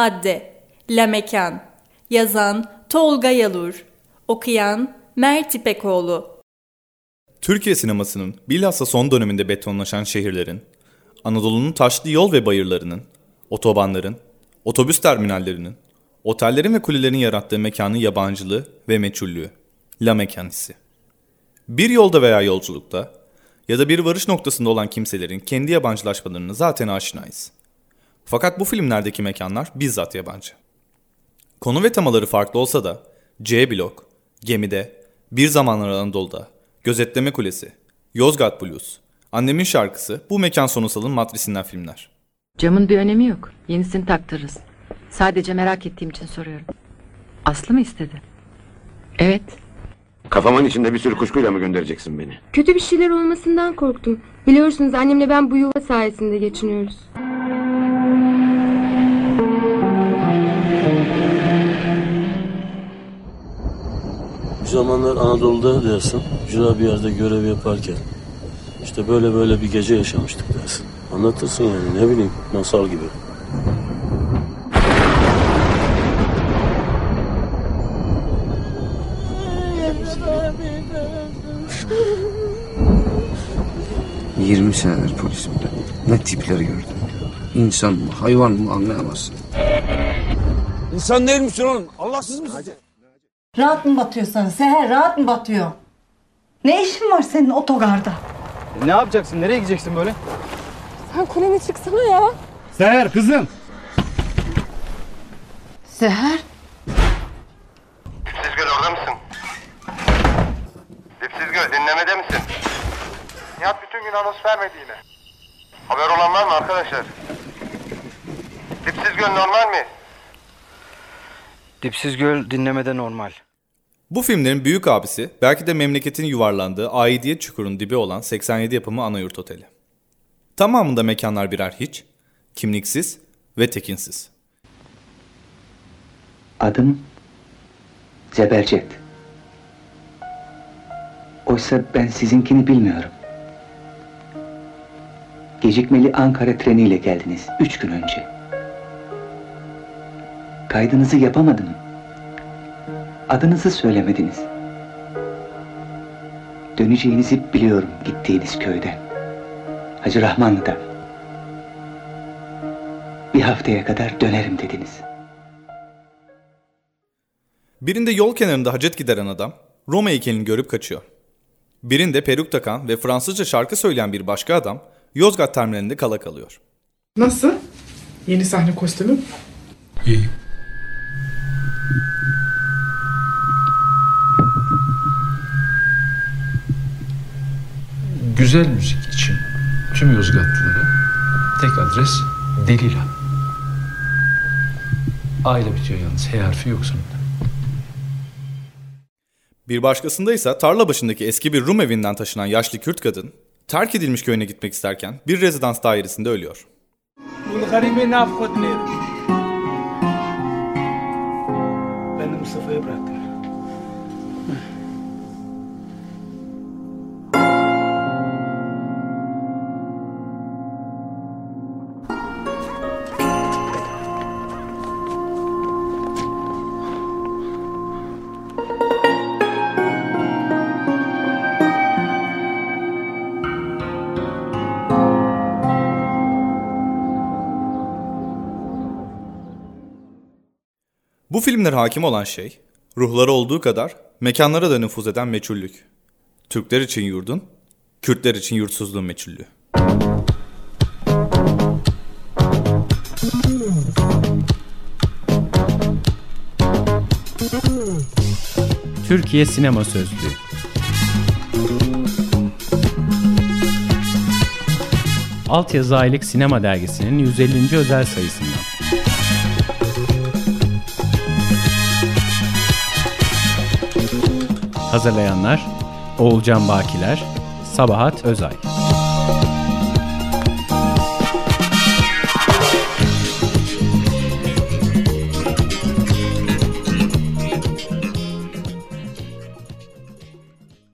Madde La Mekan Yazan Tolga Yalur Okuyan Mert İpekoğlu Türkiye sinemasının bilhassa son döneminde betonlaşan şehirlerin, Anadolu'nun taşlı yol ve bayırlarının, otobanların, otobüs terminallerinin, otellerin ve kulelerin yarattığı mekanın yabancılığı ve meçhullüğü. La mekan hissi. Bir yolda veya yolculukta ya da bir varış noktasında olan kimselerin kendi yabancılaşmalarını zaten aşinayız. Fakat bu filmlerdeki mekanlar bizzat yabancı. Konu ve temaları farklı olsa da C blok, Gemide, Bir Zamanlar Anadolu'da, Gözetleme Kulesi, Yozgat Blues, Annemin Şarkısı bu mekan sonusalın matrisinden filmler. Camın bir önemi yok. Yenisini taktırırız. Sadece merak ettiğim için soruyorum. Aslı mı istedi? Evet. Kafamın içinde bir sürü kuşkuyla mı göndereceksin beni? Kötü bir şeyler olmasından korktum. Biliyorsunuz annemle ben bu yuva sayesinde geçiniyoruz. Zamanlar Anadolu'da dersin, ücra bir yerde görev yaparken işte böyle böyle bir gece yaşamıştık dersin. Anlatırsın yani ne bileyim masal gibi. Yirmi senedir polisimde. Ne tipleri gördüm. İnsan mı hayvan mı anlayamazsın. İnsan değil misin oğlum? Allahsız mısın? Rahat mı batıyor sana Seher rahat mı batıyor? Ne işin var senin otogarda? Ne yapacaksın? Nereye gideceksin böyle? Sen kulene çıksana ya. Seher kızım. Seher Dipsiz Göl orada mısın? Dipsiz Göl dinlemede misin? Nihat bütün gün anons vermedi yine. Haber olan var mı arkadaşlar? Dipsiz Göl normal mi? Dipsiz göl dinlemede normal. Bu filmlerin büyük abisi belki de memleketin yuvarlandığı aidiyet çukurun dibi olan 87 yapımı Anayurt Oteli. Tamamında mekanlar birer hiç, kimliksiz ve tekinsiz. Adım Zebercet. Oysa ben sizinkini bilmiyorum. Gecikmeli Ankara treniyle geldiniz üç gün önce. Kaydınızı yapamadım. Adınızı söylemediniz. Döneceğinizi biliyorum gittiğiniz köyden. Hacı Rahmanlı'dan. Bir haftaya kadar dönerim dediniz. Birinde yol kenarında hacet gideren adam Roma heykelini görüp kaçıyor. Birinde peruk takan ve Fransızca şarkı söyleyen bir başka adam Yozgat terminalinde kala kalıyor. Nasıl? Yeni sahne kostümüm? İyi. güzel müzik için tüm Yozgatlılara tek adres Delila. A ile bitiyor yalnız. H harfi yok sonunda. Bir başkasında ise tarla başındaki eski bir Rum evinden taşınan yaşlı Kürt kadın terk edilmiş köyüne gitmek isterken bir rezidans dairesinde ölüyor. Ben Mustafa'ya bıraktım. Bu filmlere hakim olan şey, ruhları olduğu kadar mekanlara da nüfuz eden meçhullük. Türkler için yurdun, Kürtler için yurtsuzluğun meçhullüğü. Türkiye Sinema Sözlüğü Altyazı Aylık Sinema Dergisi'nin 150. özel sayısından. Hazırlayanlar Oğulcan Bakiler, Sabahat Özay.